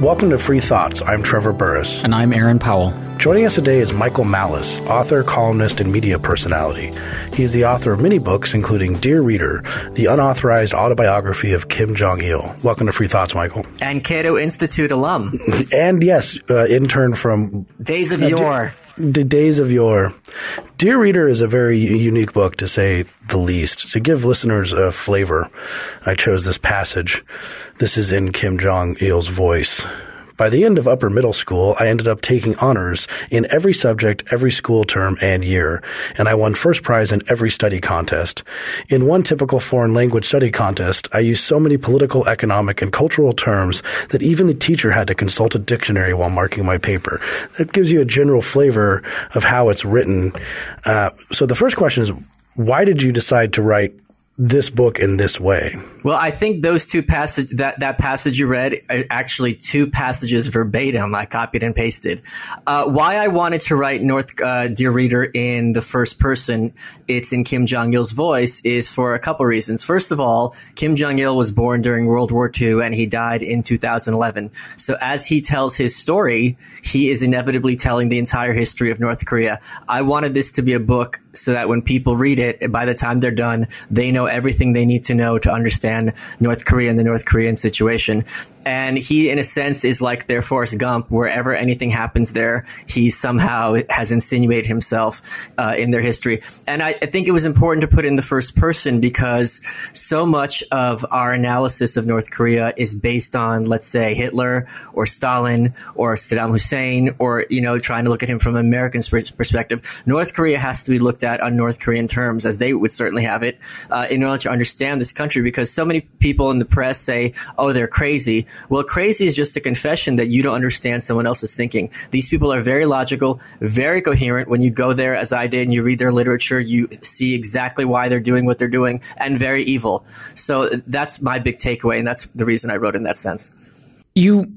Welcome to Free Thoughts. I'm Trevor Burrus. And I'm Aaron Powell. Joining us today is Michael Malice, author, columnist, and media personality. He is the author of many books, including Dear Reader, the unauthorized autobiography of Kim Jong il. Welcome to Free Thoughts, Michael. And Cato Institute alum. and yes, uh, intern from Days of uh, Yore. the Days of Yore. Dear Reader is a very unique book, to say the least. To give listeners a flavor, I chose this passage. This is in Kim Jong il's voice. By the end of upper middle school, I ended up taking honors in every subject, every school term and year, and I won first prize in every study contest. In one typical foreign language study contest, I used so many political, economic, and cultural terms that even the teacher had to consult a dictionary while marking my paper. That gives you a general flavor of how it's written. Uh, so the first question is, why did you decide to write this book in this way? Well, I think those two passage that that passage you read are actually two passages verbatim. I copied and pasted. Uh, why I wanted to write North uh, Dear Reader in the first person, it's in Kim Jong Il's voice, is for a couple reasons. First of all, Kim Jong Il was born during World War II and he died in 2011. So as he tells his story, he is inevitably telling the entire history of North Korea. I wanted this to be a book so that when people read it, by the time they're done, they know everything they need to know to understand North Korea and the North Korean situation. And he, in a sense, is like their Forrest Gump. Wherever anything happens there, he somehow has insinuated himself uh, in their history. And I, I think it was important to put in the first person because so much of our analysis of North Korea is based on, let's say, Hitler or Stalin or Saddam Hussein, or you know, trying to look at him from an American perspective. North Korea has to be looked at on North Korean terms, as they would certainly have it, uh, in order to understand this country. Because so many people in the press say, "Oh, they're crazy." Well, crazy is just a confession that you don't understand someone else's thinking. These people are very logical, very coherent. When you go there, as I did, and you read their literature, you see exactly why they're doing what they're doing, and very evil. So that's my big takeaway, and that's the reason I wrote in that sense. You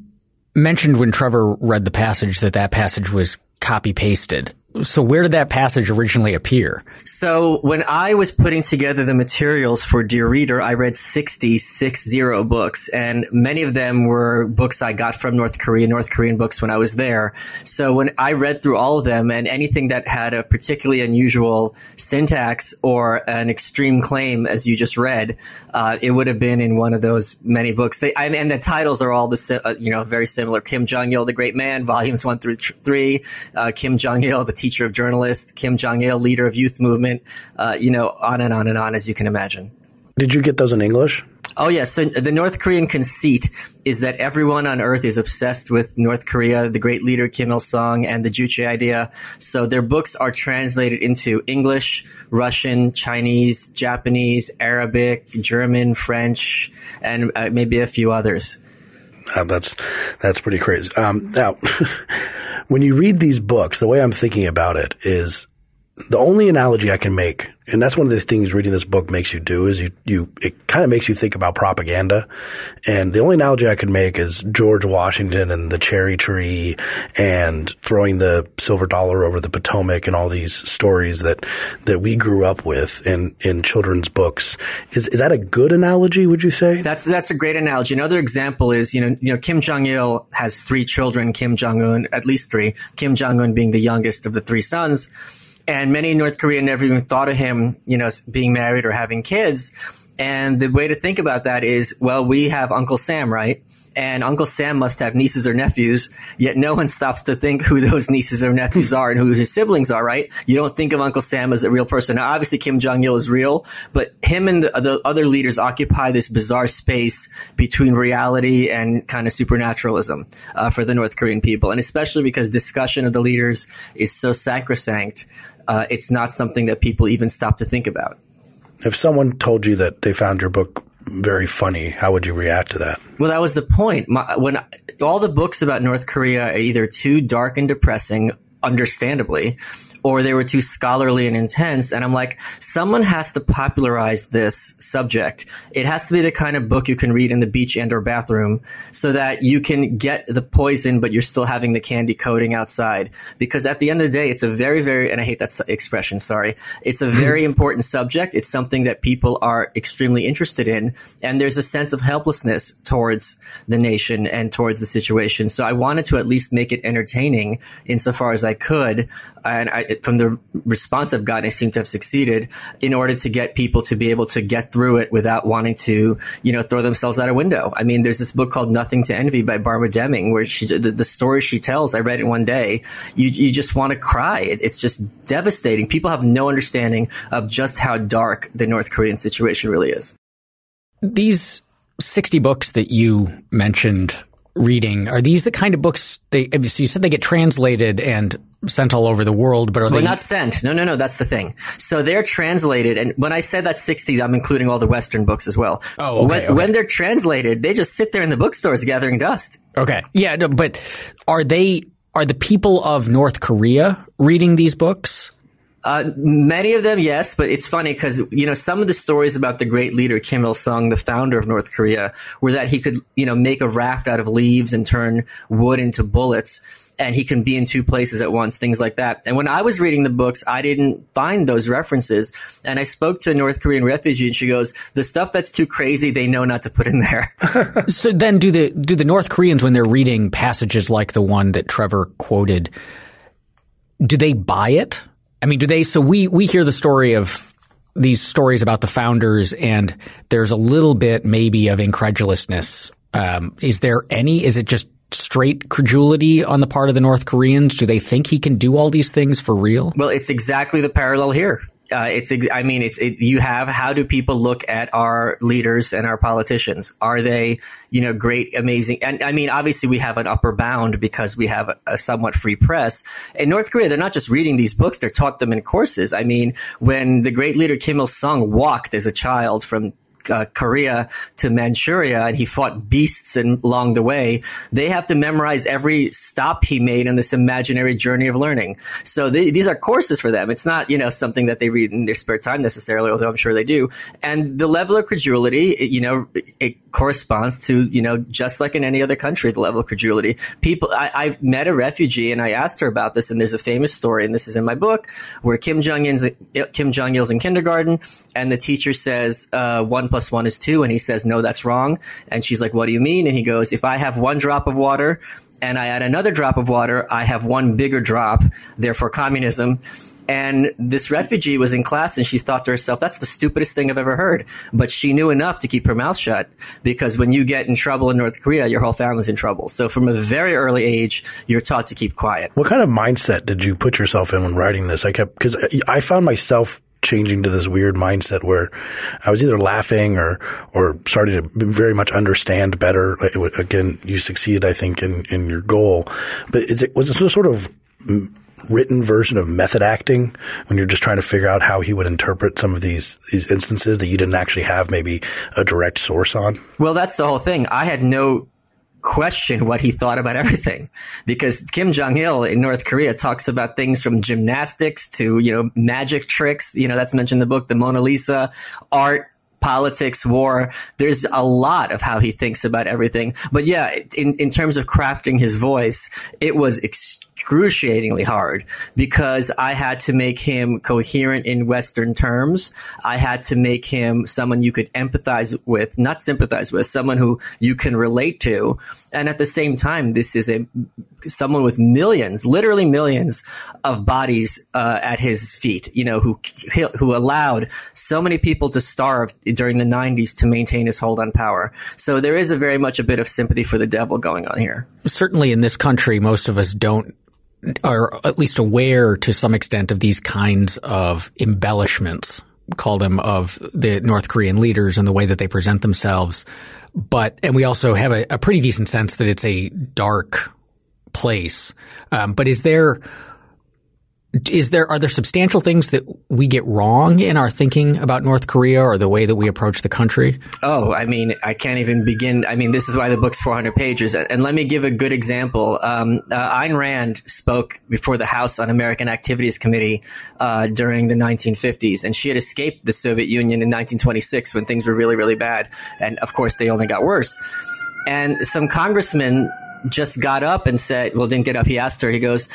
mentioned when Trevor read the passage that that passage was copy pasted. So where did that passage originally appear? So when I was putting together the materials for Dear Reader, I read 60, six zero books, and many of them were books I got from North Korea, North Korean books when I was there. So when I read through all of them and anything that had a particularly unusual syntax or an extreme claim, as you just read, uh, it would have been in one of those many books. They, and the titles are all the, uh, you know, very similar. Kim Jong-il, the great man, volumes one through three, uh, Kim Jong-il, the teacher of journalists, Kim Jong Il, leader of youth movement, uh, you know, on and on and on, as you can imagine. Did you get those in English? Oh yes, so the North Korean conceit is that everyone on earth is obsessed with North Korea, the great leader Kim Il Sung, and the Juche idea. So their books are translated into English, Russian, Chinese, Japanese, Arabic, German, French, and uh, maybe a few others. Uh, that's that's pretty crazy. Um, now, when you read these books, the way I'm thinking about it is the only analogy I can make and that's one of the things reading this book makes you do is you, you, it kind of makes you think about propaganda. And the only analogy I could make is George Washington and the cherry tree and throwing the silver dollar over the Potomac and all these stories that, that we grew up with in, in children's books. Is, is that a good analogy, would you say? That's, that's a great analogy. Another example is, you know, you know, Kim Jong-il has three children, Kim Jong-un, at least three, Kim Jong-un being the youngest of the three sons and many in North Korean never even thought of him, you know, being married or having kids. And the way to think about that is, well, we have Uncle Sam, right? And Uncle Sam must have nieces or nephews, yet no one stops to think who those nieces or nephews are and who his siblings are, right? You don't think of Uncle Sam as a real person. Now, obviously, Kim Jong il is real, but him and the, the, other leaders occupy this bizarre space between reality and kind of supernaturalism uh, for the North Korean people. And especially because discussion of the leaders is so sacrosanct uh, it's not something that people even stop to think about. If someone told you that they found your book very funny, how would you react to that? Well, that was the point. My, when all the books about North Korea are either too dark and depressing, understandably, or they were too scholarly and intense. And I'm like, someone has to popularize this subject. It has to be the kind of book you can read in the beach and or bathroom so that you can get the poison, but you're still having the candy coating outside. Because at the end of the day, it's a very, very, and I hate that expression, sorry. It's a very mm-hmm. important subject. It's something that people are extremely interested in. And there's a sense of helplessness towards the nation and towards the situation. So I wanted to at least make it entertaining insofar as I could and I, from the response I've gotten, I seem to have succeeded in order to get people to be able to get through it without wanting to, you know, throw themselves out a window. I mean, there's this book called Nothing to Envy by Barbara Demick, where she the, the story she tells. I read it one day. You you just want to cry. It, it's just devastating. People have no understanding of just how dark the North Korean situation really is. These 60 books that you mentioned reading. Are these the kind of books they so you said they get translated and sent all over the world but are well, they not sent. No no no that's the thing. So they're translated and when i said that 60 i'm including all the western books as well. Oh okay, when, okay. when they're translated they just sit there in the bookstores gathering dust. Okay. Yeah no, but are they are the people of north korea reading these books uh, many of them, yes, but it's funny because you know some of the stories about the great leader Kim Il Sung, the founder of North Korea, were that he could you know make a raft out of leaves and turn wood into bullets, and he can be in two places at once, things like that. And when I was reading the books, I didn't find those references, and I spoke to a North Korean refugee, and she goes, "The stuff that's too crazy, they know not to put in there." so then, do the do the North Koreans when they're reading passages like the one that Trevor quoted? Do they buy it? I mean, do they? So we we hear the story of these stories about the founders, and there's a little bit maybe of incredulousness. Um, is there any? Is it just straight credulity on the part of the North Koreans? Do they think he can do all these things for real? Well, it's exactly the parallel here uh, it's I mean it's it, you have how do people look at our leaders and our politicians? Are they you know great, amazing? And I mean obviously we have an upper bound because we have a, a somewhat free press. In North Korea, they're not just reading these books; they're taught them in courses. I mean, when the great leader Kim Il Sung walked as a child from uh, Korea to Manchuria and he fought beasts in, along the way, they have to memorize every stop he made on this imaginary journey of learning. So they, these are courses for them. It's not, you know, something that they read in their spare time necessarily, although I'm sure they do. And the level of credulity, it, you know, it corresponds to, you know, just like in any other country, the level of credulity. People, I, I met a refugee and I asked her about this and there's a famous story and this is in my book where Kim Jong-un's, Kim Jong-il's in kindergarten and the teacher says, uh, one plus one is two. And he says, no, that's wrong. And she's like, what do you mean? And he goes, if I have one drop of water and I add another drop of water, I have one bigger drop, therefore communism. And this refugee was in class and she thought to herself, that's the stupidest thing I've ever heard. But she knew enough to keep her mouth shut because when you get in trouble in North Korea, your whole family's in trouble. So from a very early age, you're taught to keep quiet. What kind of mindset did you put yourself in when writing this? I kept, cause I found myself changing to this weird mindset where I was either laughing or or starting to very much understand better. Again, you succeeded, I think, in in your goal. But is it was it sort of written version of method acting when you're just trying to figure out how he would interpret some of these these instances that you didn't actually have maybe a direct source on? Well, that's the whole thing. I had no question what he thought about everything because Kim Jong Il in North Korea talks about things from gymnastics to you know magic tricks. You know that's mentioned in the book, the Mona Lisa, art, politics, war. There's a lot of how he thinks about everything. But yeah, in, in terms of crafting his voice, it was excruciatingly hard because I had to make him coherent in Western terms. I had to make him someone you could empathize with, not sympathize with, someone who you can relate to. And at the same time, this is a someone with millions, literally millions of bodies uh, at his feet. You know, who who allowed so many people to starve during the '90s to maintain his hold on power. So there is a very much a bit of sympathy for the devil going on here. Certainly, in this country, most of us don't are at least aware to some extent of these kinds of embellishments, call them of the North Korean leaders and the way that they present themselves. But, and we also have a, a pretty decent sense that it's a dark place. Um, but is there, is there are there substantial things that we get wrong in our thinking about North Korea or the way that we approach the country? Oh, I mean, I can't even begin. I mean, this is why the book's 400 pages. And let me give a good example. Um, uh, Ayn Rand spoke before the House Un-American Activities Committee uh, during the 1950s, and she had escaped the Soviet Union in 1926 when things were really, really bad. And of course, they only got worse. And some congressman just got up and said, well, didn't get up. He asked her, he goes,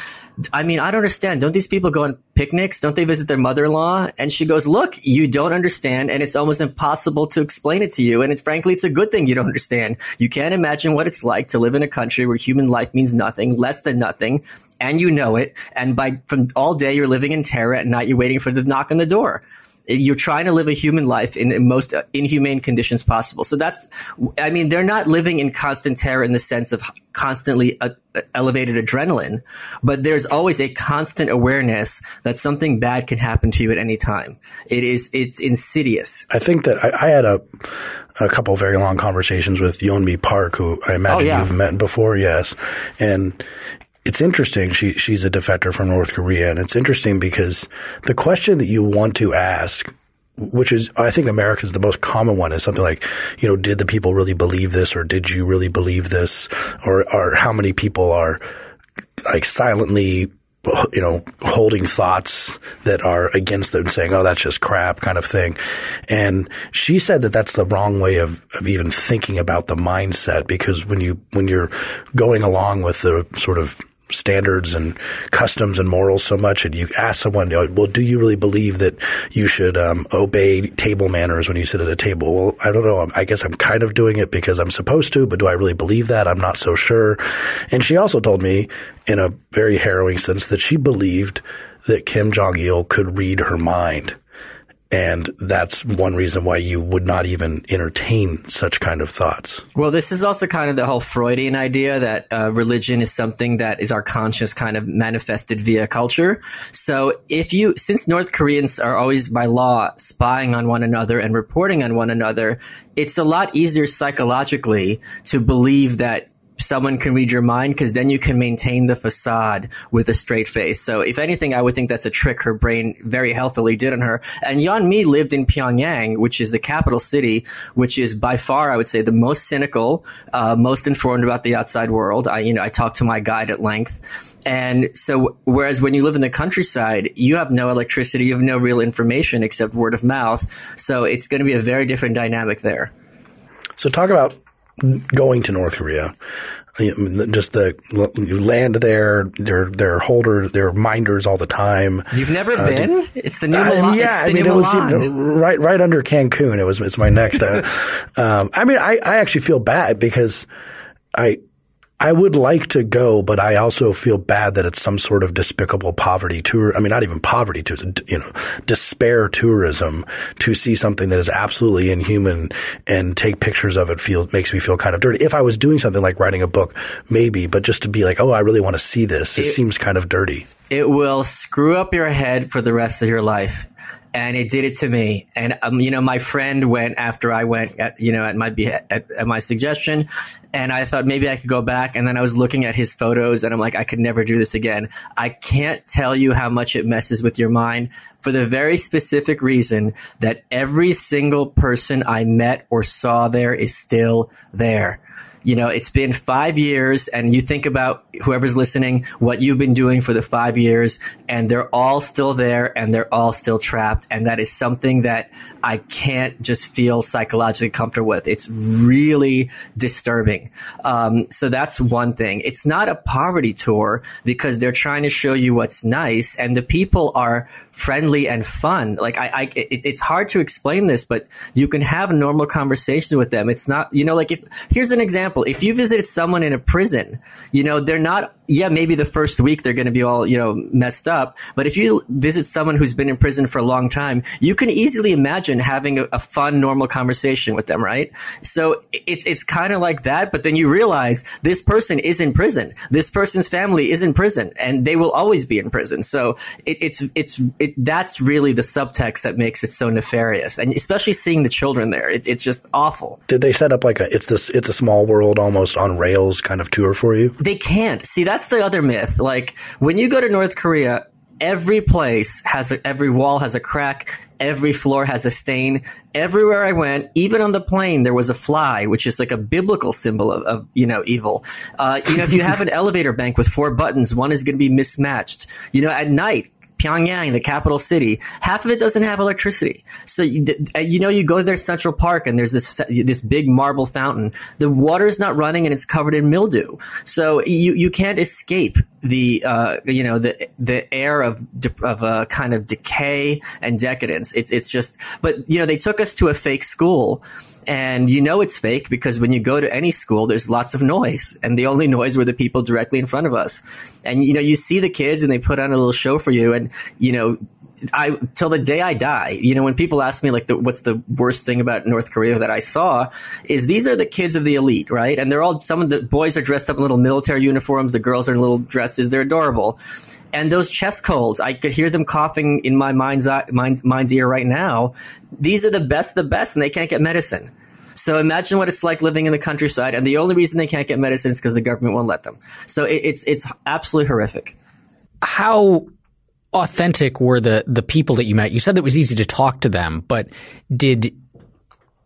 I mean, I don't understand. Don't these people go on picnics? Don't they visit their mother-in-law? And she goes, look, you don't understand and it's almost impossible to explain it to you. And it's frankly, it's a good thing you don't understand. You can't imagine what it's like to live in a country where human life means nothing, less than nothing, and you know it. And by from all day, you're living in terror. At night, you're waiting for the knock on the door you're trying to live a human life in the most inhumane conditions possible. So that's, I mean, they're not living in constant terror in the sense of constantly uh, elevated adrenaline, but there's always a constant awareness that something bad can happen to you at any time. It is, it's insidious. I think that I, I had a, a couple very long conversations with Yeonmi Park, who I imagine oh, yeah. you've met before. Yes. And, it's interesting. She she's a defector from North Korea, and it's interesting because the question that you want to ask, which is I think America's the most common one, is something like, you know, did the people really believe this, or did you really believe this, or or how many people are like silently you know, holding thoughts that are against them, saying, "Oh, that's just crap," kind of thing. And she said that that's the wrong way of, of even thinking about the mindset because when you when you're going along with the sort of standards and customs and morals so much, and you ask someone, well, do you really believe that you should um, obey table manners when you sit at a table? Well, I don't know. I guess I'm kind of doing it because I'm supposed to, but do I really believe that? I'm not so sure. And she also told me, in a very harrowing sense, that she believed that Kim Jong Il could read her mind. And that's one reason why you would not even entertain such kind of thoughts. Well, this is also kind of the whole Freudian idea that uh, religion is something that is our conscious kind of manifested via culture. So if you, since North Koreans are always by law spying on one another and reporting on one another, it's a lot easier psychologically to believe that someone can read your mind because then you can maintain the facade with a straight face. So if anything, I would think that's a trick her brain very healthily did on her. And Yeonmi lived in Pyongyang, which is the capital city, which is by far, I would say, the most cynical, uh, most informed about the outside world. I, you know, I talked to my guide at length. And so, whereas when you live in the countryside, you have no electricity, you have no real information except word of mouth. So it's going to be a very different dynamic there. So talk about going to North Korea. Just the land there, they're they're holders, they're minders all the time. You've never uh, been? it's the new Milan. Uh, yeah, I mean it was you know, right right under Cancun. It was it's my next. Uh, um, I mean, I I actually feel bad because I I would like to go, but I also feel bad that it's some sort of despicable poverty tour. I mean, not even poverty tourism, you know, despair tourism to see something that is absolutely inhuman and take pictures of it feels, makes me feel kind of dirty. If I was doing something like writing a book, maybe, but just to be like, oh, I really want to see this, it, it seems kind of dirty. It will screw up your head for the rest of your life and it did it to me. And um, you know, my friend went after I went, at, you know, at my at, at, my suggestion, and I thought maybe I could go back. And then I was looking at his photos, and I'm like, I could never do this again. I can't tell you how much it messes with your mind for the very specific reason that every single person I met or saw there is still there you know, it's been five years and you think about whoever's listening, what you've been doing for the five years and they're all still there and they're all still trapped. And that is something that I can't just feel psychologically comfortable with. It's really disturbing. Um, so that's one thing. It's not a poverty tour because they're trying to show you what's nice and the people are friendly and fun. Like I, I it, it's hard to explain this, but you can have normal conversation with them. It's not, you know, like if, here's an example. If you visited someone in a prison, you know, they're not yeah, maybe the first week they're going to be all, you know, messed up. But if you visit someone who's been in prison for a long time, you can easily imagine having a, a fun, normal conversation with them, right? So it's, it's kind of like that. But then you realize this person is in prison. This person's family is in prison and they will always be in prison. So it, it's, it's, it, that's really the subtext that makes it so nefarious. And especially seeing the children there, it, it's just awful. Did they set up like a, it's this, it's a small world almost on rails kind of tour for you? They can't. See, that that's the other myth. Like when you go to North Korea, every place has a, every wall has a crack every floor has a stain. Everywhere i went even on the plane there was a fly which is like a biblical symbol of, of you know evil. Uh, you know if you have an elevator bank with four buttons one is going to be mismatched. You know at night Pyongyang, the capital city, half of it doesn't have electricity. So you, you know, you go there Central Park and there's this this big marble fountain. The water's not running and it's covered in mildew. So you you can't escape the uh, you know the the air of of a kind of decay and decadence. It's it's just. But you know, they took us to a fake school and you know it's fake because when you go to any school, there's lots of noise, and the only noise were the people directly in front of us. And you know, you see the kids, and they put on a little show for you, and you know, I till the day I die, you know, when people ask me like, the, what's the worst thing about North Korea that I saw, is these are the kids of the elite, right? And they're all some of the boys are dressed up in little military uniforms, the girls are in little dresses, they're adorable. And those chest colds, I could hear them coughing in my mind's eye, mind's, mind's ear right now. These are the best, the best, and they can't get medicine. So imagine what it's like living in the countryside, and the only reason they can't get medicine is because the government won't let them. So it, it's it's absolutely horrific. How authentic were the the people that you met? You said that it was easy to talk to them, but did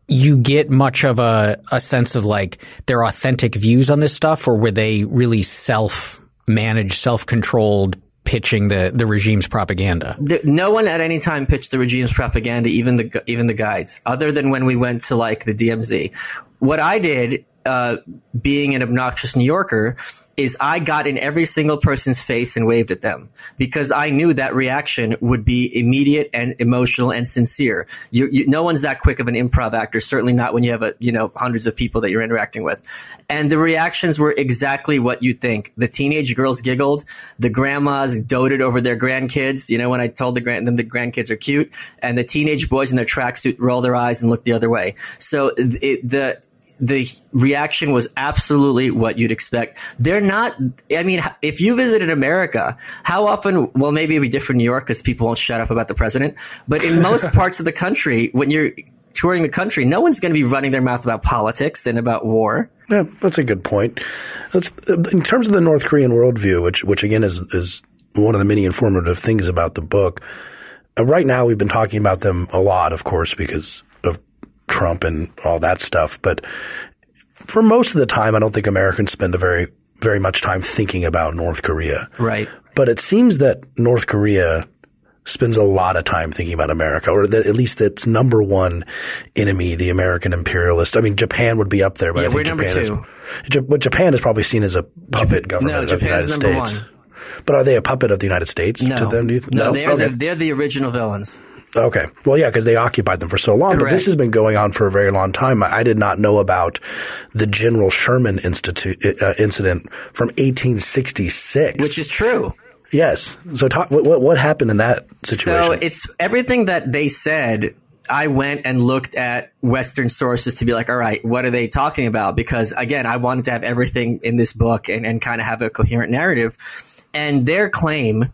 you get much of a, a sense of like their authentic views on this stuff, or were they really self managed, self controlled pitching the, the regime's propaganda. No one at any time pitched the regime's propaganda, even the even the guides, other than when we went to like the DMZ. What I did, uh, being an obnoxious New Yorker, is I got in every single person's face and waved at them because I knew that reaction would be immediate and emotional and sincere. You, you, no one's that quick of an improv actor, certainly not when you have a, you know, hundreds of people that you're interacting with. And the reactions were exactly what you'd think. The teenage girls giggled. The grandmas doted over their grandkids. You know, when I told the grand, them the grandkids are cute and the teenage boys in their tracksuit roll their eyes and look the other way. So it, the, the reaction was absolutely what you'd expect. They're not, I mean, if you visited America, how often, well, maybe it'd be different in New York because people won't shut up about the president. But in most parts of the country, when you're touring the country, no one's going to be running their mouth about politics and about war. Yeah, that's a good point. That's, in terms of the North Korean worldview, which, which again is, is one of the many informative things about the book. Uh, right now, we've been talking about them a lot, of course, because Trump and all that stuff. But for most of the time, I don't think Americans spend a very, very much time thinking about North Korea. Right. But it seems that North Korea spends a lot of time thinking about America, or that at least its number one enemy, the American imperialist. I mean, Japan would be up there, but yeah, I think Japan is. But Japan is probably seen as a puppet government no, of the United States. One. But are they a puppet of the United States no. to them? Do you th- no, no, they're, okay. the, they're the original villains. Okay. Well, yeah, because they occupied them for so long. Correct. But this has been going on for a very long time. I did not know about the General Sherman Institute uh, incident from 1866, which is true. Yes. So, talk, what what happened in that situation? So it's everything that they said. I went and looked at Western sources to be like, all right, what are they talking about? Because again, I wanted to have everything in this book and, and kind of have a coherent narrative. And their claim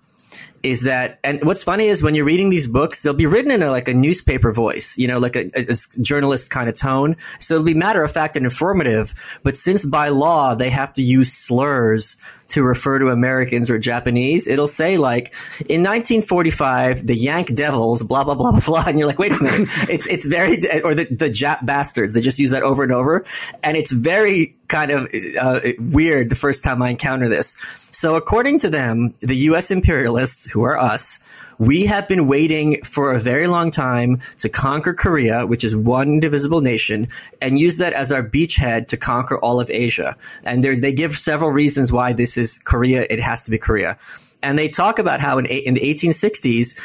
is that, and what's funny is when you're reading these books, they'll be written in a, like a newspaper voice, you know, like a, a, journalist kind of tone. So it'll be matter of fact and informative. But since by law they have to use slurs to refer to Americans or Japanese, it'll say like in 1945 the Yank Devils, blah blah blah blah blah, and you're like, wait a minute, it's it's very or the the Jap bastards. They just use that over and over, and it's very kind of uh, weird the first time I encounter this. So according to them, the U.S. imperialists, who are us, we have been waiting for a very long time to conquer Korea, which is one divisible nation, and use that as our beachhead to conquer all of Asia. And they give several reasons why this is Korea. It has to be Korea. And they talk about how in, in the 1860s,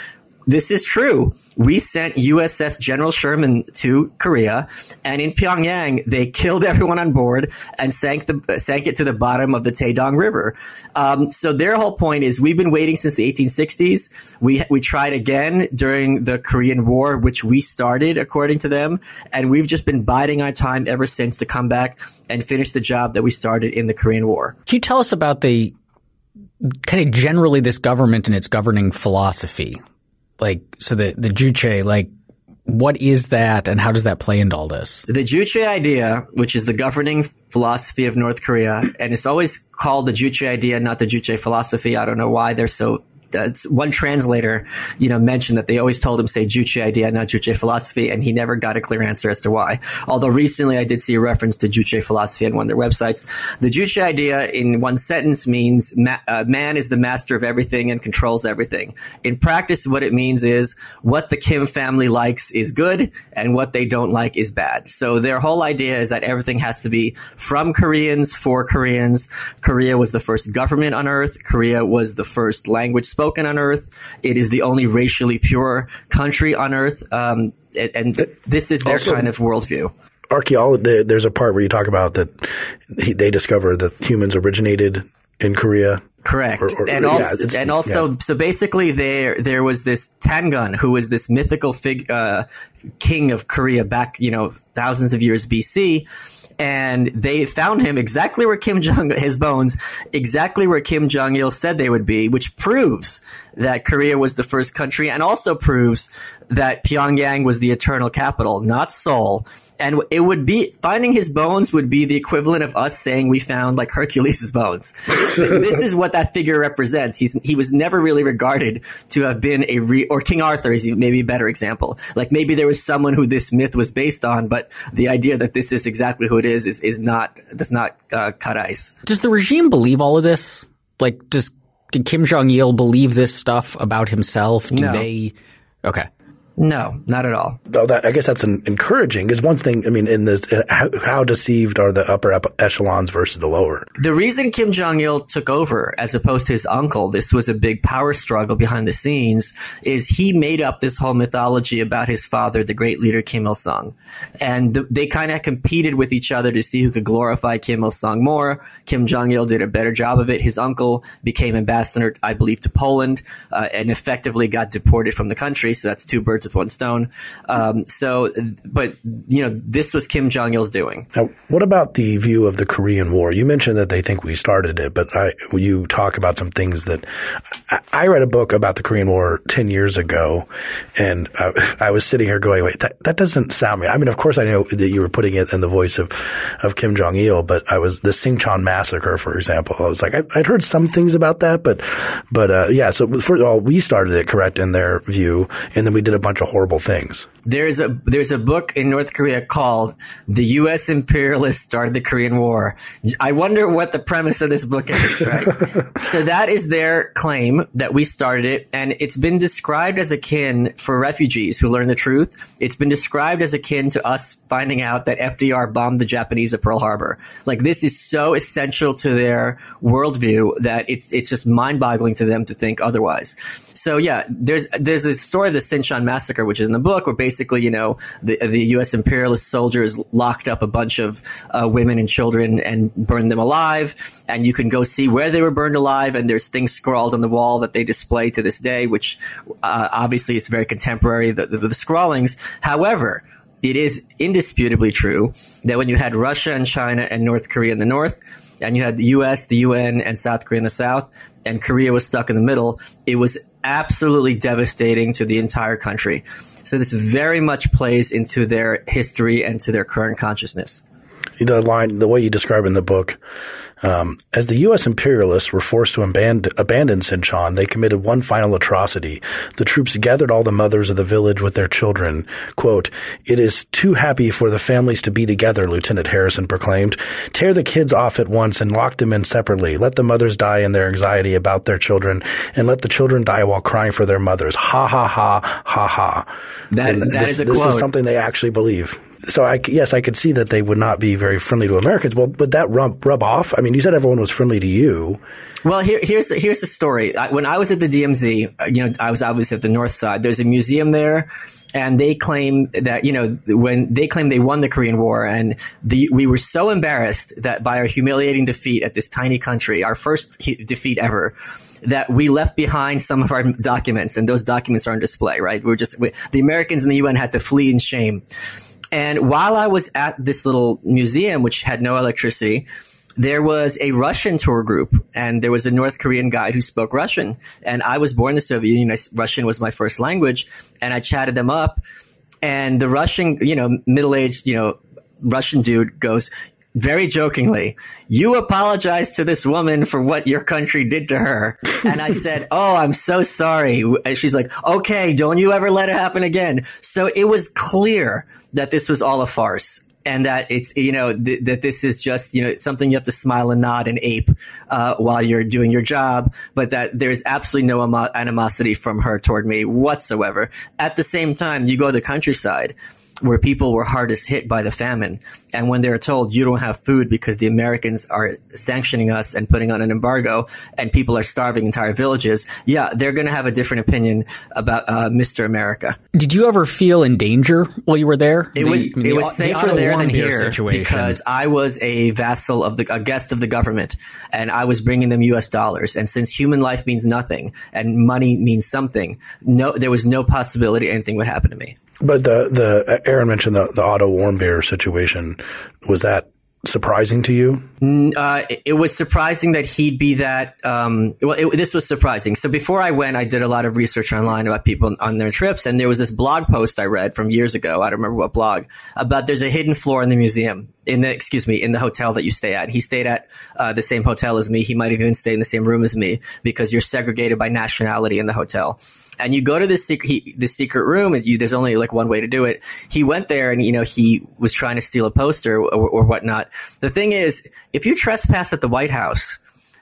this is true. We sent USS General Sherman to Korea, and in Pyongyang, they killed everyone on board and sank the sank it to the bottom of the Taedong River. Um, so their whole point is we've been waiting since the 1860s. We we tried again during the Korean War, which we started according to them, and we've just been biding our time ever since to come back and finish the job that we started in the Korean War. Can you tell us about the kind of generally this government and its governing philosophy? Like so the the Juche like what is that and how does that play into all this? The Juche idea, which is the governing philosophy of North Korea, and it's always called the Juche idea, not the Juche philosophy. I don't know why they're so uh, one translator, you know, mentioned that they always told him say Juche idea, not Juche philosophy, and he never got a clear answer as to why. Although recently I did see a reference to Juche philosophy on one of their websites. The Juche idea in one sentence means ma- uh, man is the master of everything and controls everything. In practice, what it means is what the Kim family likes is good and what they don't like is bad. So their whole idea is that everything has to be from Koreans for Koreans. Korea was the first government on earth. Korea was the first language spoken on earth. It is the only racially pure country on earth. Um, and, this is their also, kind of worldview. Archaeology, there's a part where you talk about that they discover that humans originated in Korea. Correct. Or, or, and, also, yeah, and also, yeah. so basically there, there was this Tangun who was this mythical fig, uh, king of Korea back, you know, thousands of years BC. And they found him exactly where Kim Jong, his bones, exactly where Kim Jong Il said they would be, which proves that Korea was the first country and also proves that Pyongyang was the eternal capital, not Seoul. And it would be finding his bones would be the equivalent of us saying we found like Hercules' bones. this is what that figure represents. He's he was never really regarded to have been a re, or King Arthur is maybe a better example. Like maybe there was someone who this myth was based on, but the idea that this is exactly who it is is is not does not uh, cut ice. Does the regime believe all of this? Like, does did Kim Jong Il believe this stuff about himself? Do no. they? Okay. No, not at all. Oh, that, I guess that's encouraging. Is one thing. I mean, in this, how, how, deceived are the upper echelons versus the lower? The reason Kim Jong Il took over, as opposed to his uncle, this was a big power struggle behind the scenes. Is he made up this whole mythology about his father, the great leader Kim Il Sung, and the, they kind of competed with each other to see who could glorify Kim Il Sung more. Kim Jong Il did a better job of it. His uncle became ambassador, I believe, to Poland, uh, and effectively got deported from the country. So that's two birds birds with one stone. Um, so, but you know, this was Kim Jong Il's doing. Now, what about the view of the Korean War? You mentioned that they think we started it, but I, you talk about some things that I, I read a book about the Korean War ten years ago, and I, I was sitting here going, "Wait, that that doesn't sound me." I mean, of course, I know that you were putting it in the voice of of Kim Jong Il, but I was the Sinchon massacre, for example. I was like, I, would heard some things about that, but but uh, yeah. So first of all, we started it correct in their view, and then we did a bunch bunch of horrible things. There's a there's a book in North Korea called "The U.S. Imperialists Started the Korean War." I wonder what the premise of this book is. Right. so that is their claim that we started it, and it's been described as akin for refugees who learn the truth. It's been described as akin to us finding out that FDR bombed the Japanese at Pearl Harbor. Like this is so essential to their worldview that it's it's just mind boggling to them to think otherwise. So yeah, there's there's a story of the Sinchon massacre, which is in the book, where basically you know the the U.S. imperialist soldiers locked up a bunch of uh, women and children and burned them alive, and you can go see where they were burned alive, and there's things scrawled on the wall that they display to this day, which uh, obviously it's very contemporary the, the, the scrawlings. However, it is indisputably true that when you had Russia and China and North Korea in the north, and you had the U.S., the UN, and South Korea in the south, and Korea was stuck in the middle, it was absolutely devastating to the entire country. So this very much plays into their history and to their current consciousness. The line, the way you describe in the book, um, as the U.S. imperialists were forced to abandon, abandon Sinchon, they committed one final atrocity. The troops gathered all the mothers of the village with their children. Quote, It is too happy for the families to be together, Lieutenant Harrison proclaimed. Tear the kids off at once and lock them in separately. Let the mothers die in their anxiety about their children, and let the children die while crying for their mothers. Ha ha ha ha ha. That, that this, is a this quote. is something they actually believe so I, yes, I could see that they would not be very friendly to Americans. Well, would that rub, rub off? I mean, you said everyone was friendly to you. Well, here, here's here's the story. When I was at the DMZ, uh, you know, I was obviously at the north side. There's a museum there, and they claim that you know when they claim they won the Korean War, and the, we were so embarrassed that by our humiliating defeat at this tiny country, our first defeat ever, that we left behind some of our documents, and those documents are on display. Right? We are just we, the Americans in the UN had to flee in shame. And while I was at this little museum, which had no electricity, there was a Russian tour group and there was a North Korean guide who spoke Russian. And I was born in the Soviet Union. Russian was my first language and I chatted them up and the Russian, you know, middle aged, you know, Russian dude goes, very jokingly, you apologize to this woman for what your country did to her. And I said, Oh, I'm so sorry. And she's like, okay, don't you ever let it happen again. So it was clear that this was all a farce and that it's you know th- that this is just you know something you have to smile and nod and ape uh, while you're doing your job, but that there's absolutely no animosity from her toward me whatsoever. At the same time, you go to the countryside where people were hardest hit by the famine. And when they're told you don't have food because the Americans are sanctioning us and putting on an embargo and people are starving entire villages, yeah, they're going to have a different opinion about uh, Mr. America. Did you ever feel in danger while you were there? It The- was, it the- was the safer Otto there than here situation. because I was a vassal of the, a guest of the government and I was bringing them U.S. dollars. And since human life means nothing and money means something, no, there was no possibility anything would happen to me. But the the Aaron mentioned the the Otto Warmbier situation. Was that surprising to you? Uh, it was surprising that he'd be that. Um, well, it, this was surprising. So before I went, I did a lot of research online about people on their trips, and there was this blog post I read from years ago. I don't remember what blog about. There's a hidden floor in the museum, in the excuse me, in the hotel that you stay at. He stayed at uh, the same hotel as me. He might have even stayed in the same room as me because you're segregated by nationality in the hotel. And you go to this secret, this secret room, and you, there's only like one way to do it. He went there, and you know he was trying to steal a poster or, or whatnot. The thing is, if you trespass at the White House,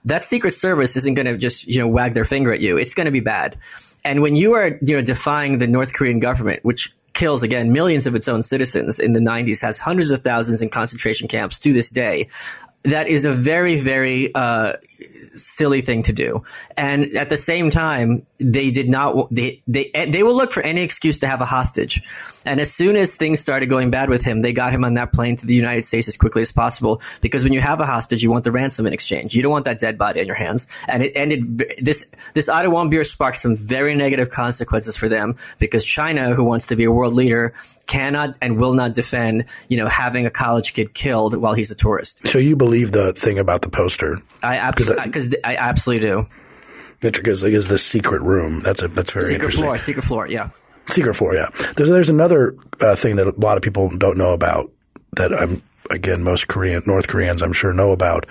that Secret Service isn't going to just you know wag their finger at you. It's going to be bad. And when you are you know defying the North Korean government, which kills again millions of its own citizens in the 90s, has hundreds of thousands in concentration camps to this day, that is a very very uh, silly thing to do. And at the same time, they did not. They they they will look for any excuse to have a hostage. And as soon as things started going bad with him, they got him on that plane to the United States as quickly as possible. Because when you have a hostage, you want the ransom in exchange. You don't want that dead body on your hands. And it ended. This this Otto Warmbier sparked some very negative consequences for them because China, who wants to be a world leader, cannot and will not defend, you know, having a college kid killed while he's a tourist. So you believe the thing about the poster? I absolutely, because I absolutely do. Because is the secret room. That's a that's very Secret floor, secret floor, yeah. Secret floor, yeah. There's there's another uh, thing that a lot of people don't know about that I'm again most Korean North Koreans I'm sure know about,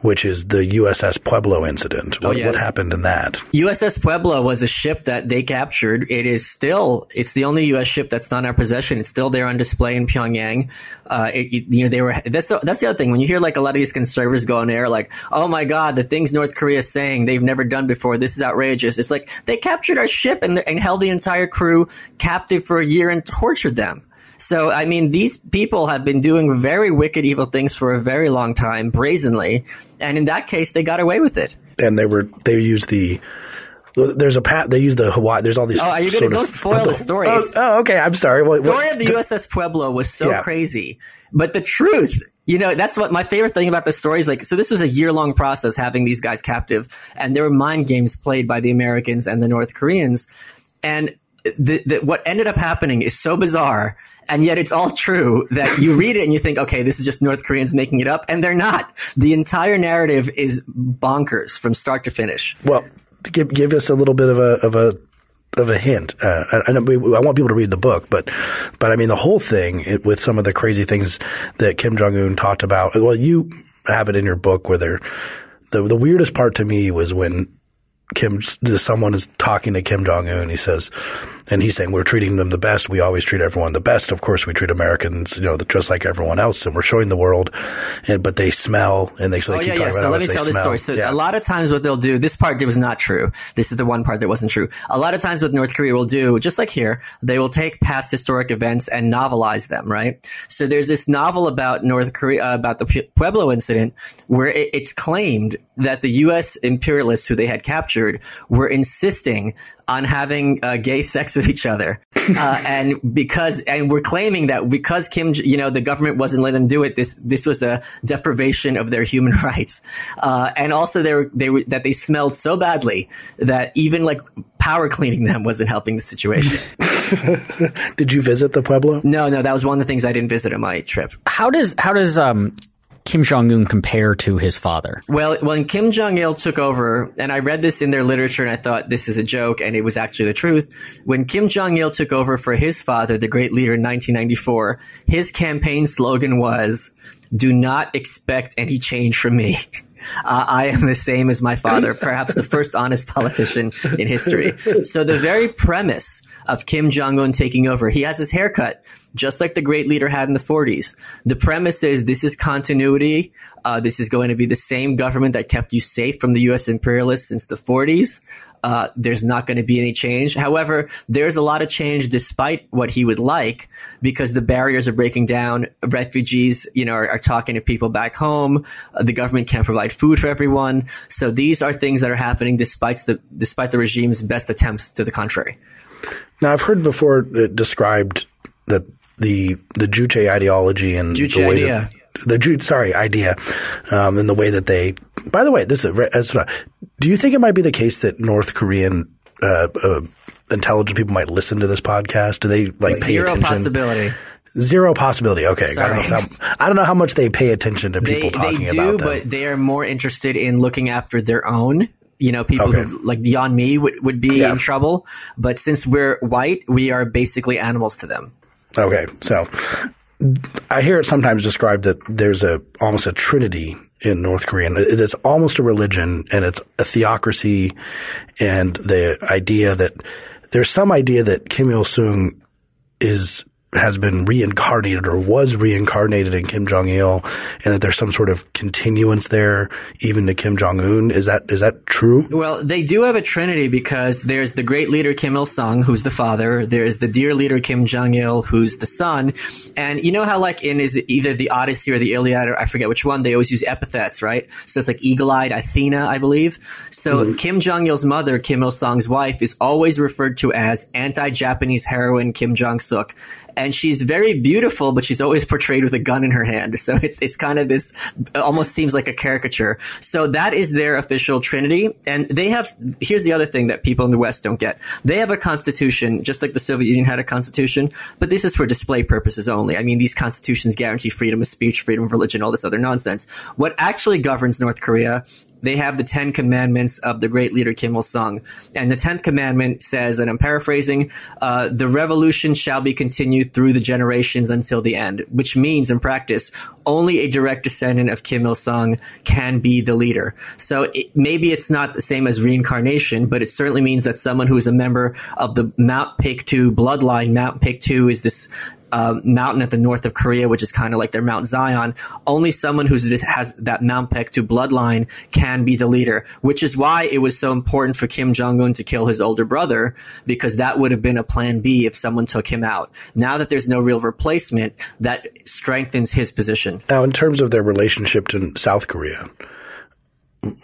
which is the USS Pueblo incident. What, yes. what happened in that? USS Pueblo was a ship that they captured. It is still, it's the only U.S. ship that's not in our possession. It's still there on display in Pyongyang. Uh, it, you know, they were, that's, the- that's the other thing. When you hear like a lot of these conservatives go on there, like, oh my God, the things North Korea is saying they've never done before. This is outrageous. It's like they captured our ship and, and held the entire crew captive for a year and tortured them. So, I mean, these people have been doing very wicked, evil things for a very long time, brazenly. And in that case, they got away with it. And they were they used the there's a pat they use the Hawaii. There's all these. Oh, are you of- don't spoil the story. Oh, oh, okay. I'm sorry. What, what- story of the USS Pueblo was so Yeah. crazy. But the truth, you know, that's what my favorite thing about the story is like, so this was a year long process having these guys captive and there were mind games played by the Americans and the North Koreans. And the, the, what ended up happening is so bizarre. And yet it's all true that you read it and you think, okay, this is just North Koreans making it up. And they're not. The entire narrative is bonkers from start to finish. Well, give give us a little bit of a of a of a hint. Uh, I, I, want people to read the book, but but I mean the whole thing it, with some of the crazy things that Kim Jong Un talked about. Well, you have it in your book where they're the the weirdest part to me was when Kim someone is talking to Kim Jong Un. He says, and he's saying we're treating them the best. We always treat everyone the best. Of course, we treat Americans, you know, just like everyone else, and we're showing the world. And but they smell, and they, so they Oh keep yeah, talking yeah. about So let me tell this story. So Yeah. a lot of times, what they'll do, this part was not true. This is the one part that wasn't true. A lot of times, what North Korea will do, just like here, they will take past historic events and novelize them. Right. So there's this novel about North Korea uh, about the Pueblo incident, where it, it's claimed that the U.S. imperialists who they had captured were insisting on having uh, gay sex with each other, uh, and because and we're claiming that because Kim, you know, the government wasn't letting them do it. This this was a deprivation of their human rights, uh, and also they were they were that they smelled so badly that even like power cleaning them wasn't helping the situation. Did you visit the Pueblo? no, no, that was one of the things I didn't visit on my trip. How does how does um, Kim Jong Un compare to his father? Well, when Kim Jong Il took over, and I read this in their literature, and I thought this is a joke, and it was actually the truth. When Kim Jong Il took over for his father, the great leader in 1994, his campaign slogan was, "Do not expect any change from me." Uh, I am the same as my father, perhaps the first honest politician in history. So the very premise of Kim Jong Un taking over. He has his haircut, just like the great leader had in the 40s. The premise is this is continuity. Uh, this is going to be the same government that kept you safe from the U.S. imperialists since the 40s. Uh, there's not going to be any change. However, there's a lot of change despite what he would like because the barriers are breaking down. Refugees, you know, are, are talking to people back home. Uh, the government can't provide food for everyone. So these are things that are happening despite the, despite the regime's best attempts to the contrary. Now, I've heard before described that the the Juche ideology and Juche the way idea. that the Ju- sorry idea, um, and the way that they. By the way, this is as do you think it might be the case that North Korean uh, uh, intelligent people might listen to this podcast? Do they like pay Zero attention? possibility. Zero possibility. Okay, I don't, know Sorry. if that- I don't know how much they pay attention to people they talking do, about them. but they are more interested in looking after their own. You know, people Okay. who, like Yeon Mi would, would be Yeah. in trouble. But since we're white, we are basically animals to them. Okay, so I hear it sometimes described that there's a almost a trinity in North Korea. And It is almost a religion, and it's a theocracy, and the idea that there's some idea that Kim Il Sung is has been reincarnated or was reincarnated in Kim Jong Il, and that there's some sort of continuance there, even to Kim Jong Un. Is that is that true? Well, they do have a trinity because there's the great leader Kim Il Sung, who's the father. There's the dear leader Kim Jong Il, who's the son. And you know how, like, in is it either the Odyssey or the Iliad, or I forget which one, they always use epithets, right? So it's like eagle-eyed Athena, I believe. So mm-hmm. Kim Jong Il's mother, Kim Il Sung's wife, is always referred to as anti-Japanese heroine Kim Jong Suk. And she's very beautiful, but she's always portrayed with a gun in her hand. So it's it's kind of this almost seems like a caricature. So that is their official trinity. And they have here's the other thing that people in the West don't get. They have a constitution, just like the Soviet Union had a constitution, but this is for display purposes only. I mean, these constitutions guarantee freedom of speech, freedom of religion, all this other nonsense. What actually governs North Korea they have the Ten Commandments of the great leader Kim Il Sung. And the Tenth Commandment says, and I'm paraphrasing, uh, the revolution shall be continued through the generations until the end, which means in practice, only a direct descendant of Kim Il Sung can be the leader. So it, maybe it's not the same as reincarnation, but it certainly means that someone who is a member of the Mount Paektu bloodline, Mount Paektu is this uh, mountain at the north of Korea, which is kind of like their Mount Zion. Only someone who has that Mount Paektu bloodline can be the leader, which is why it was so important for Kim Jong Un to kill his older brother, because that would have been a plan B if someone took him out. Now that there's no real replacement, that strengthens his position. Now, in terms of their relationship to South Korea,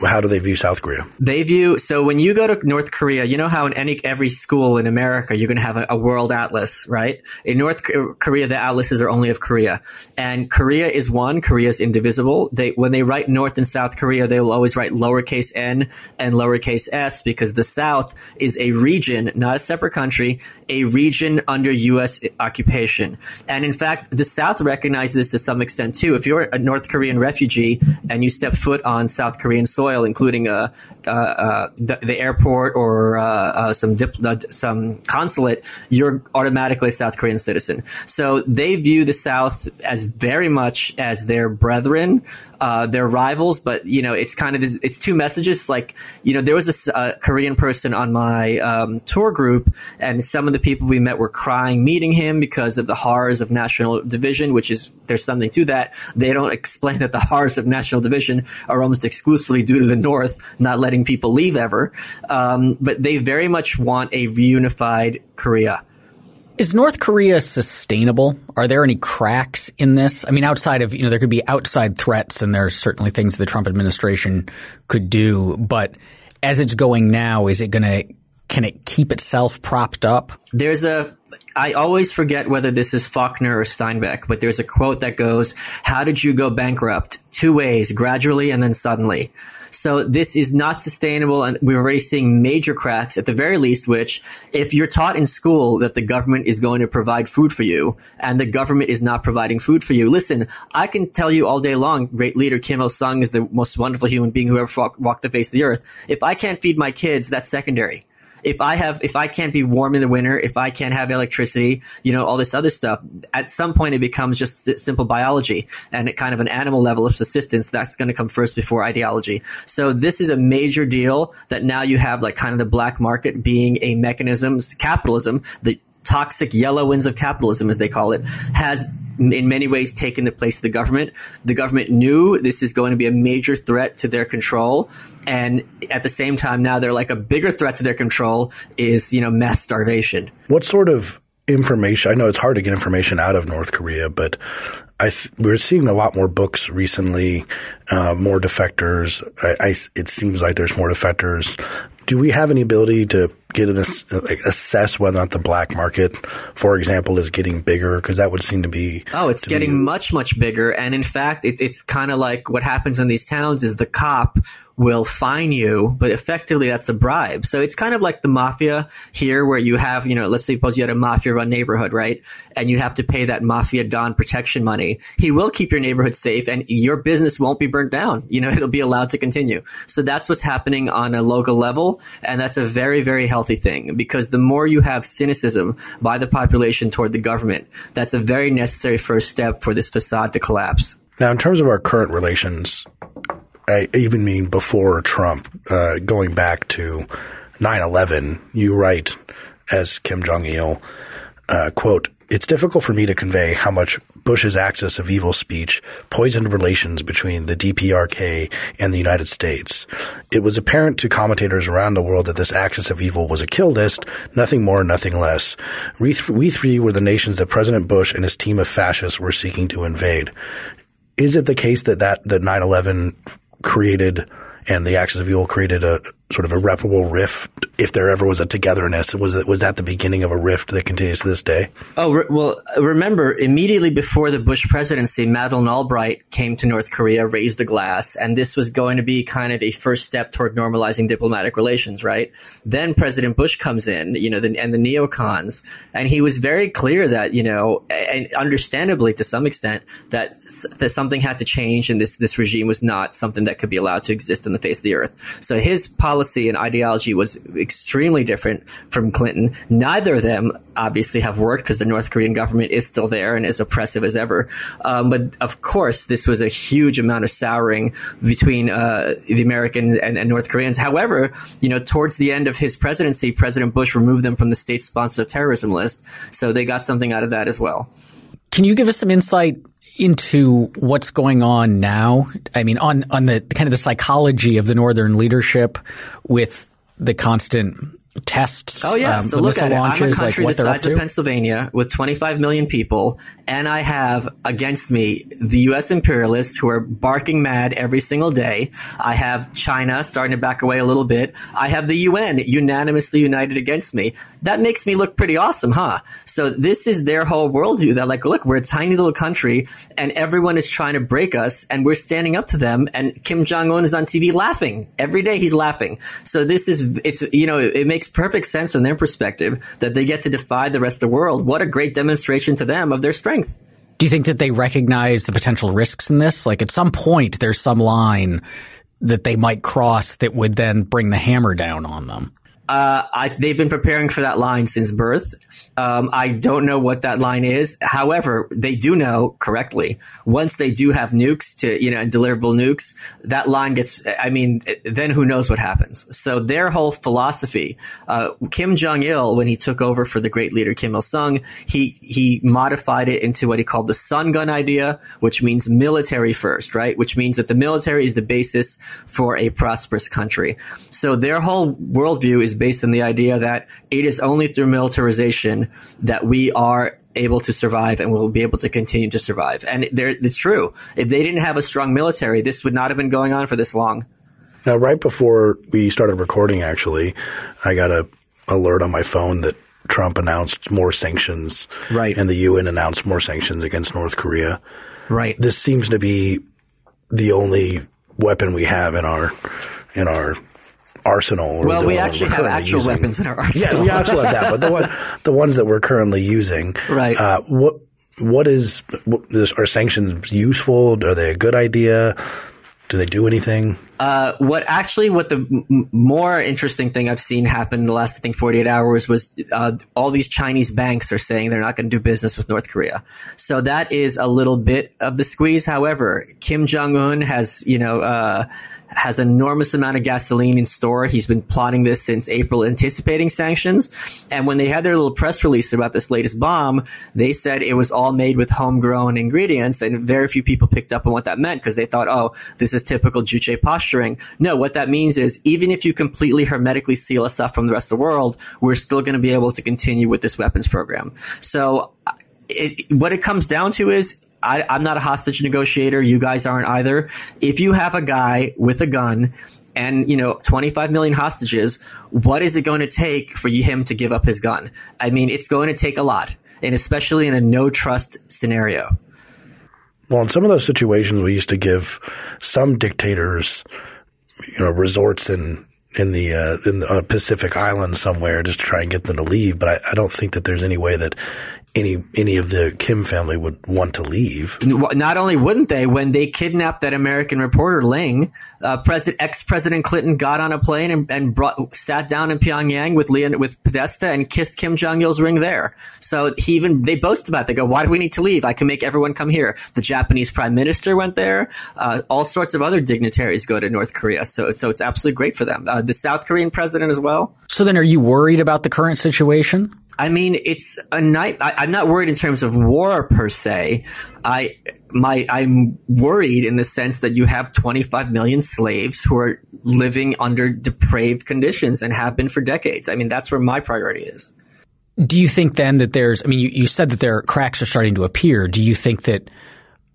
how do they view South Korea? They view so when you go to North Korea, you know how in any every school in America you're going to have a, a world atlas, right? In North Korea, the atlases are only of Korea, and Korea is one. Korea is indivisible. They when they write North and South Korea, they will always write lowercase n and lowercase s because the South is a region, not a separate country, a region under U.S. occupation. And in fact, the South recognizes this to some extent too. If you're a North Korean refugee and you step foot on South Korean soil, including uh, uh, uh, the, the airport or uh, uh, some dip, some consulate, you're automatically a South Korean citizen. So they view the South as very much as their brethren, uh, their rivals. But you know, it's kind of it's two messages. Like you know, there was this uh, Korean person on my um, tour group, and some of the people we met were crying meeting him because of the horrors of national division, which is there's something to that. They don't explain that the horrors of national division are almost exclusively due to the North not letting people leave ever. Um, but they very much want a reunified Korea. Is North Korea sustainable? Are there any cracks in this? I mean, outside of, you know, there could be outside threats and there are certainly things the Trump administration could do. But as it's going now, is it going to, can it keep itself propped up? There's a, I always forget whether this is Faulkner or Steinbeck, but there's a quote that goes, How did you go bankrupt? Two ways, gradually and then suddenly. So this is not sustainable, and we're already seeing major cracks at the very least. Which, if you're taught in school that the government is going to provide food for you, and the government is not providing food for you, listen, I can tell you all day long, great leader Kim Il Sung is the most wonderful human being who ever walked the face of the earth. If I can't feed my kids, that's secondary if I have, if I can't be warm in the winter, if I can't have electricity, you know, all this other stuff, at some point it becomes just simple biology and it kind of an animal level of subsistence. That's going to come first before ideology. So this is a major deal that now you have like kind of the black market being a mechanism, capitalism, the toxic yellow winds of capitalism, as they call it, has in many ways taken the place of the government. The government knew this is going to be a major threat to their control. And at the same time, now they're like a bigger threat to their control is, you know, mass starvation. What sort of information? I know it's hard to get information out of North Korea, but I th- we're seeing a lot more books recently, uh, more defectors. I, I, it seems like there's more defectors do we have any ability to get an uh, assess whether or not the black market, for example, is getting bigger? Because that would seem to be. Oh, it's getting be, much much bigger, and in fact, it, it's kind of like what happens in these towns is the cop will fine you, but effectively that's a bribe. So it's kind of like the mafia here where you have, you know, let's suppose you had a mafia run neighborhood, right? And you have to pay that mafia don protection money. He will keep your neighborhood safe and your business won't be burnt down. You know, it'll be allowed to continue. So that's what's happening on a local level. And that's a very, very healthy thing because the more you have cynicism by the population toward the government, that's a very necessary first step for this facade to collapse. Now, in terms of our current relations, I even mean before Trump, uh, going back to 9-11, you write as Kim Jong-il, uh, quote, it's difficult for me to convey how much Bush's axis of evil speech poisoned relations between the DPRK and the United States. It was apparent to commentators around the world that this axis of evil was a kill list, nothing more, nothing less. We, th- we three were the nations that President Bush and his team of fascists were seeking to invade. Is it the case that that, that 9-11 created and the axis of evil created a sort of irreparable rift. If there ever was a togetherness, was it, was that the beginning of a rift that continues to this day? Oh re- well, remember immediately before the Bush presidency, Madeleine Albright came to North Korea, raised the glass, and this was going to be kind of a first step toward normalizing diplomatic relations, right? Then President Bush comes in, you know, the, and the neocons, and he was very clear that you know, and understandably to some extent, that that something had to change, and this this regime was not something that could be allowed to exist in the face of the earth. So his policy policy and ideology was extremely different from Clinton. Neither of them obviously have worked because the North Korean government is still there and as oppressive as ever. Um, but of course, this was a huge amount of souring between uh, the American and, and, North Koreans. However, you know, towards the end of his presidency, President Bush removed them from the state sponsored terrorism list, so they got something out of that as well. Can you give us some insight into what's going on now. I mean, on on the kind of the psychology of the northern leadership with the constant tests. Oh yeah, um, so look at it. I'm a country like the size of Pennsylvania with 25 million people, and I have against me the U.S. imperialists who are barking mad every single day. I have China starting to back away a little bit. I have the UN unanimously united against me. That makes me look pretty awesome, huh? So this is their whole worldview. That like, look, we're a tiny little country, and everyone is trying to break us, and we're standing up to them. And Kim Jong Un is on TV laughing every day. He's laughing. So this is it's you know it, it makes makes perfect sense from their perspective that they get to defy the rest of the world. What a great demonstration to them of their strength. Do you think that they recognize the potential risks in this? Like at some point, there's some line that they might cross that would then bring the hammer down on them. Uh, I, they've been preparing for that line since birth. Um, I don't know what that line is. However, they do know correctly. Once they do have nukes to, you know, and deliverable nukes, that line gets, I mean, then who knows what happens. So their whole philosophy, uh, Kim Jong-il, when he took over for the great leader Kim Il-sung, he, he modified it into what he called the Songun idea, which means military first, right? Which means that the military is the basis for a prosperous country. So their whole worldview is based on the idea that it is only through militarization that we are able to survive and will be able to continue to survive. And it's true. If they didn't have a strong military, this would not have been going on for this long. Now, right before we started recording, actually, I got a alert on my phone that Trump announced more sanctions. Right. And the UN announced more sanctions against North Korea. Right. This seems to be the only weapon we have in our in our arsenal. well, we actually have actual using. weapons in our arsenal. Yeah, we actually have that, but the one, the ones that we're currently using, right? Uh, what what is what, are sanctions useful? Are they a good idea? Do they do anything? Uh, what actually, what the m- more interesting thing I've seen happen in the last, I think, 48 hours was uh, all these Chinese banks are saying they're not going to do business with North Korea. So that is a little bit of the squeeze. However, Kim Jong Un has, you know, uh, has enormous amount of gasoline in store. He's been plotting this since April, anticipating sanctions. And when they had their little press release about this latest bomb, they said it was all made with homegrown ingredients, and very few people picked up on what that meant because they thought, oh, this is typical Juche posturing. No, what that means is even if you completely hermetically seal us up from the rest of the world, we're still going to be able to continue with this weapons program. So it, what it comes down to is I, I'm not a hostage negotiator. You guys aren't either. If you have a guy with a gun and you know 25 million hostages, what is it going to take for him to give up his gun? I mean, it's going to take a lot, and especially in a no trust scenario. Well, in some of those situations, we used to give some dictators, you know, resorts in in the uh, in the uh, Pacific Islands somewhere just to try and get them to leave. But I, I don't think that there's any way that any any of the Kim family would want to leave. Not only wouldn't they, when they kidnapped that American reporter Ling, uh, President ex President Clinton got on a plane and, and brought sat down in Pyongyang with Leon with Podesta and kissed Kim Jong Il's ring there. So he even they boast about. It. They go, "Why do we need to leave? I can make everyone come here." The Japanese Prime Minister went there. Uh, all sorts of other dignitaries go to North Korea. So so it's absolutely great for them. Uh, the South Korean president as well. So then, are you worried about the current situation? I mean, it's a night. I, am not worried in terms of war per se. I my I'm worried in the sense that you have 25 million slaves who are living under depraved conditions and have been for decades. I mean, that's where my priority is. Do you think then that there's? I mean, you, you said that there cracks are starting to appear. Do you think that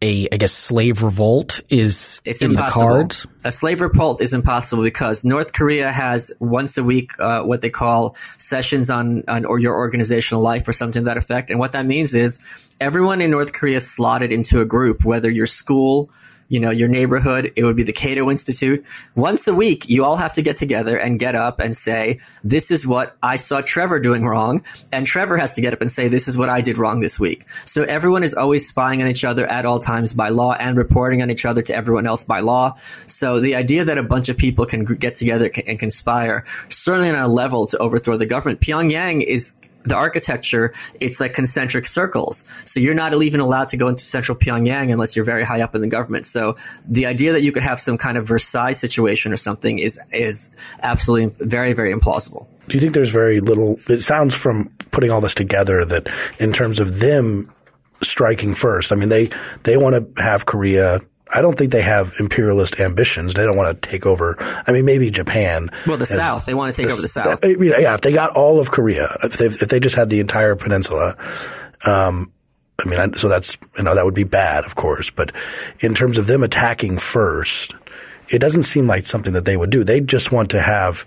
a I guess slave revolt is it's in impossible. the cards? A slave revolt is impossible because North Korea has once a week uh, what they call sessions on, on or your organizational life or something to that effect. And what that means is everyone in North Korea is slotted into a group, whether your school, you know, your neighborhood, it would be the Cato Institute. Once a week, you all have to get together and get up and say, this is what I saw Trevor doing wrong. And Trevor has to get up and say, this is what I did wrong this week. So everyone is always spying on each other at all times by law and reporting on each other to everyone else by law. So the idea that a bunch of people can get together and conspire, certainly on a level to overthrow the government, Pyongyang is the architecture, it's like concentric circles. So you're not even allowed to go into central Pyongyang unless you're very high up in the government. So the idea that you could have some kind of Versailles situation or something is is absolutely very very implausible. Do you think there's very little? It sounds from putting all this together that in terms of them striking first, I mean they they want to have Korea I don't think they have imperialist ambitions. They don't want to take over. I mean, maybe Japan. Well, the South. They want to take the, over the South. yeah, if they got all of Korea, if they, if they just had the entire peninsula, um, I mean, so that's you know that would be bad, of course. But in terms of them attacking first, it doesn't seem like something that they would do. They just want to have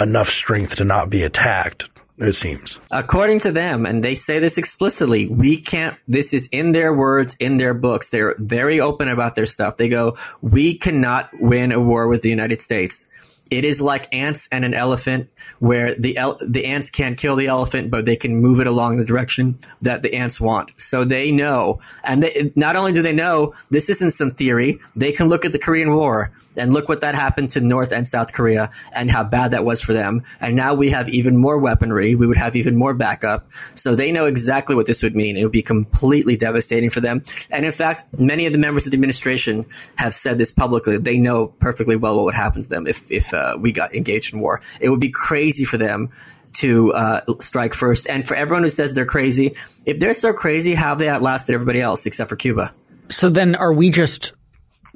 enough strength to not be attacked it seems. According to them, and they say this explicitly, we can't, this is in their words, in their books. They're very open about their stuff. They go, we cannot win a war with the United States. It is like ants and an elephant, where the el- the ants can't kill the elephant, but they can move it along the direction that the ants want. So they know, and they, not only do they know, this isn't some theory. They can look at the Korean War and look what that happened to North and South Korea and how bad that was for them. And now we have even more weaponry. We would have even more backup. So they know exactly what this would mean. It would be completely devastating for them. And in fact, many of the members of the administration have said this publicly. They know perfectly well what would happen to them if, if uh, we got engaged in war. It would be for them to uh, strike first. And for everyone who says they're crazy, if they're so crazy, how have they outlasted everybody else except for Cuba? So then are we just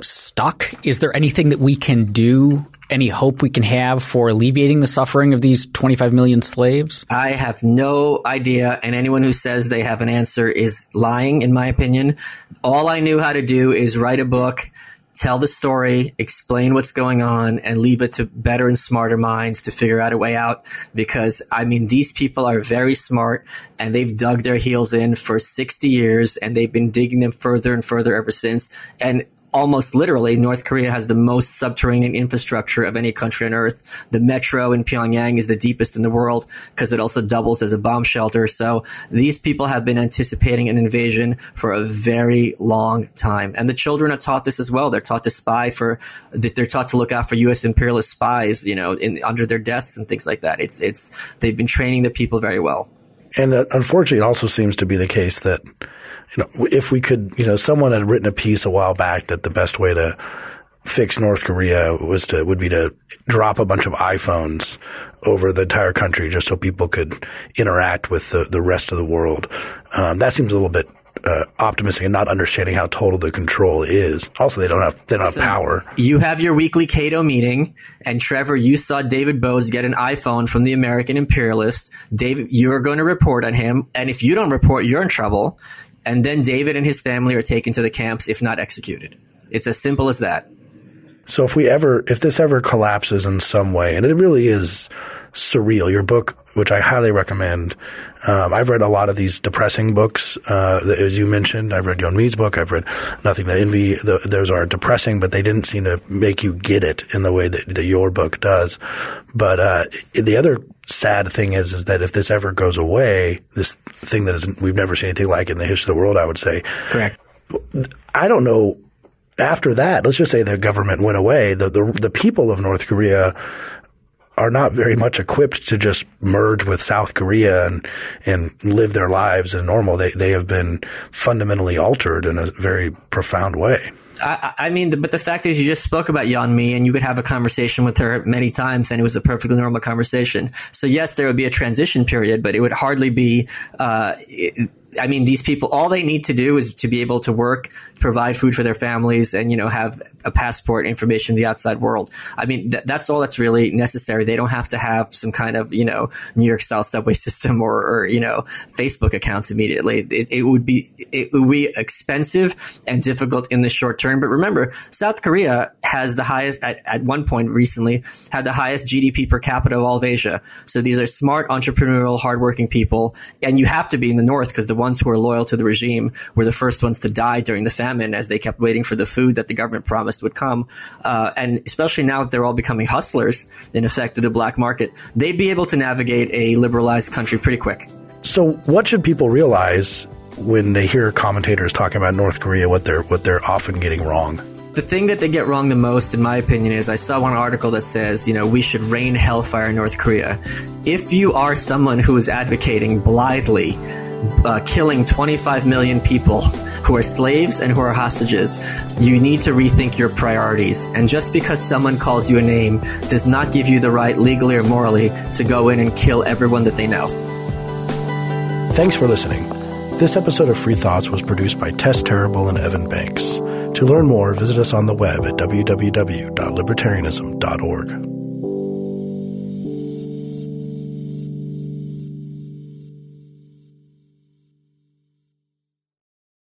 stuck? Is there anything that we can do? Any hope we can have for alleviating the suffering of these 25 million slaves? I have no idea, and anyone who says they have an answer is lying, in my opinion. All I knew how to do is write a book tell the story, explain what's going on, and leave it to better and smarter minds to figure out a way out. Because, I mean, these people are very smart and they've dug their heels in for 60 years and they've been digging them further and further ever since. And almost literally, North Korea has the most subterranean infrastructure of any country on earth. The metro in Pyongyang is the deepest in the world because it also doubles as a bomb shelter. So these people have been anticipating an invasion for a very long time. And the children are taught this as well. They're taught to spy for, they're taught to look out for U.S. imperialist spies, you know, in, under their desks and things like that. It's, it's, they've been training the people very well. And uh, unfortunately, it also seems to be the case that you know, if we could, you know, someone had written a piece a while back that the best way to fix North Korea was to would be to drop a bunch of iPhones over the entire country just so people could interact with the, the rest of the world. Um, that seems a little bit uh, optimistic and not understanding how total the control is. Also, they don't have they don't have power. You have your weekly Cato meeting, and Trevor, you saw David Boaz get an iPhone from the American imperialists. David, you're going to report on him, and if you don't report, you're in trouble and then David and his family are taken to the camps, if not executed. It's as simple as that. So if we ever, if this ever collapses in some way, and it really is surreal, your book, which I highly recommend, um, I've read a lot of these depressing books, uh, as you mentioned. I've read Yeon Mi's book. I've read Nothing to Envy. The, those are depressing, but they didn't seem to make you get it in the way that, that your book does. But uh, the other sad thing is, is that if this ever goes away, this thing that is we've never seen anything like in the history of the world, I would say. Correct. I don't know. After that, let's just say the government went away. The, the the people of North Korea are not very much equipped to just merge with South Korea and and live their lives as normal. They they have been fundamentally altered in a very profound way. I, I, mean, but the fact is, you just spoke about Yeon Mi, and you could have a conversation with her many times, and it was a perfectly normal conversation. So yes, there would be a transition period, but it would hardly be. Uh, it, I mean, these people, all they need to do is to be able to work, provide food for their families, and you know have a passport information in the outside world. I mean, th- that's all that's really necessary. They don't have to have some kind of you know New York style subway system or, or you know Facebook accounts immediately. It, it, would be it would be expensive and difficult in the short term. But remember, South Korea has the highest at, at one point recently had the highest GDP per capita of all of Asia. So these are smart, entrepreneurial, hardworking people, and you have to be in the north because the ones who are loyal to the regime were the first ones to die during the famine as they kept waiting for the food that the government promised would come. Uh, and especially now that they're all becoming hustlers, in effect, of the black market, they'd be able to navigate a liberalized country pretty quick. So, what should people realize when they hear commentators talking about North Korea? What they're what they're often getting wrong. The thing that they get wrong the most, in my opinion, is I saw one article that says, you know, we should rain hellfire in North Korea. If you are someone who is advocating blithely uh, killing 25 million people who are slaves and who are hostages, you need to rethink your priorities. And just because someone calls you a name does not give you the right, legally or morally, to go in and kill everyone that they know. Thanks for listening. This episode of Free Thoughts was produced by Tess Terrible and Evan Banks. To learn more, visit us on the web at www.libertarianism.org.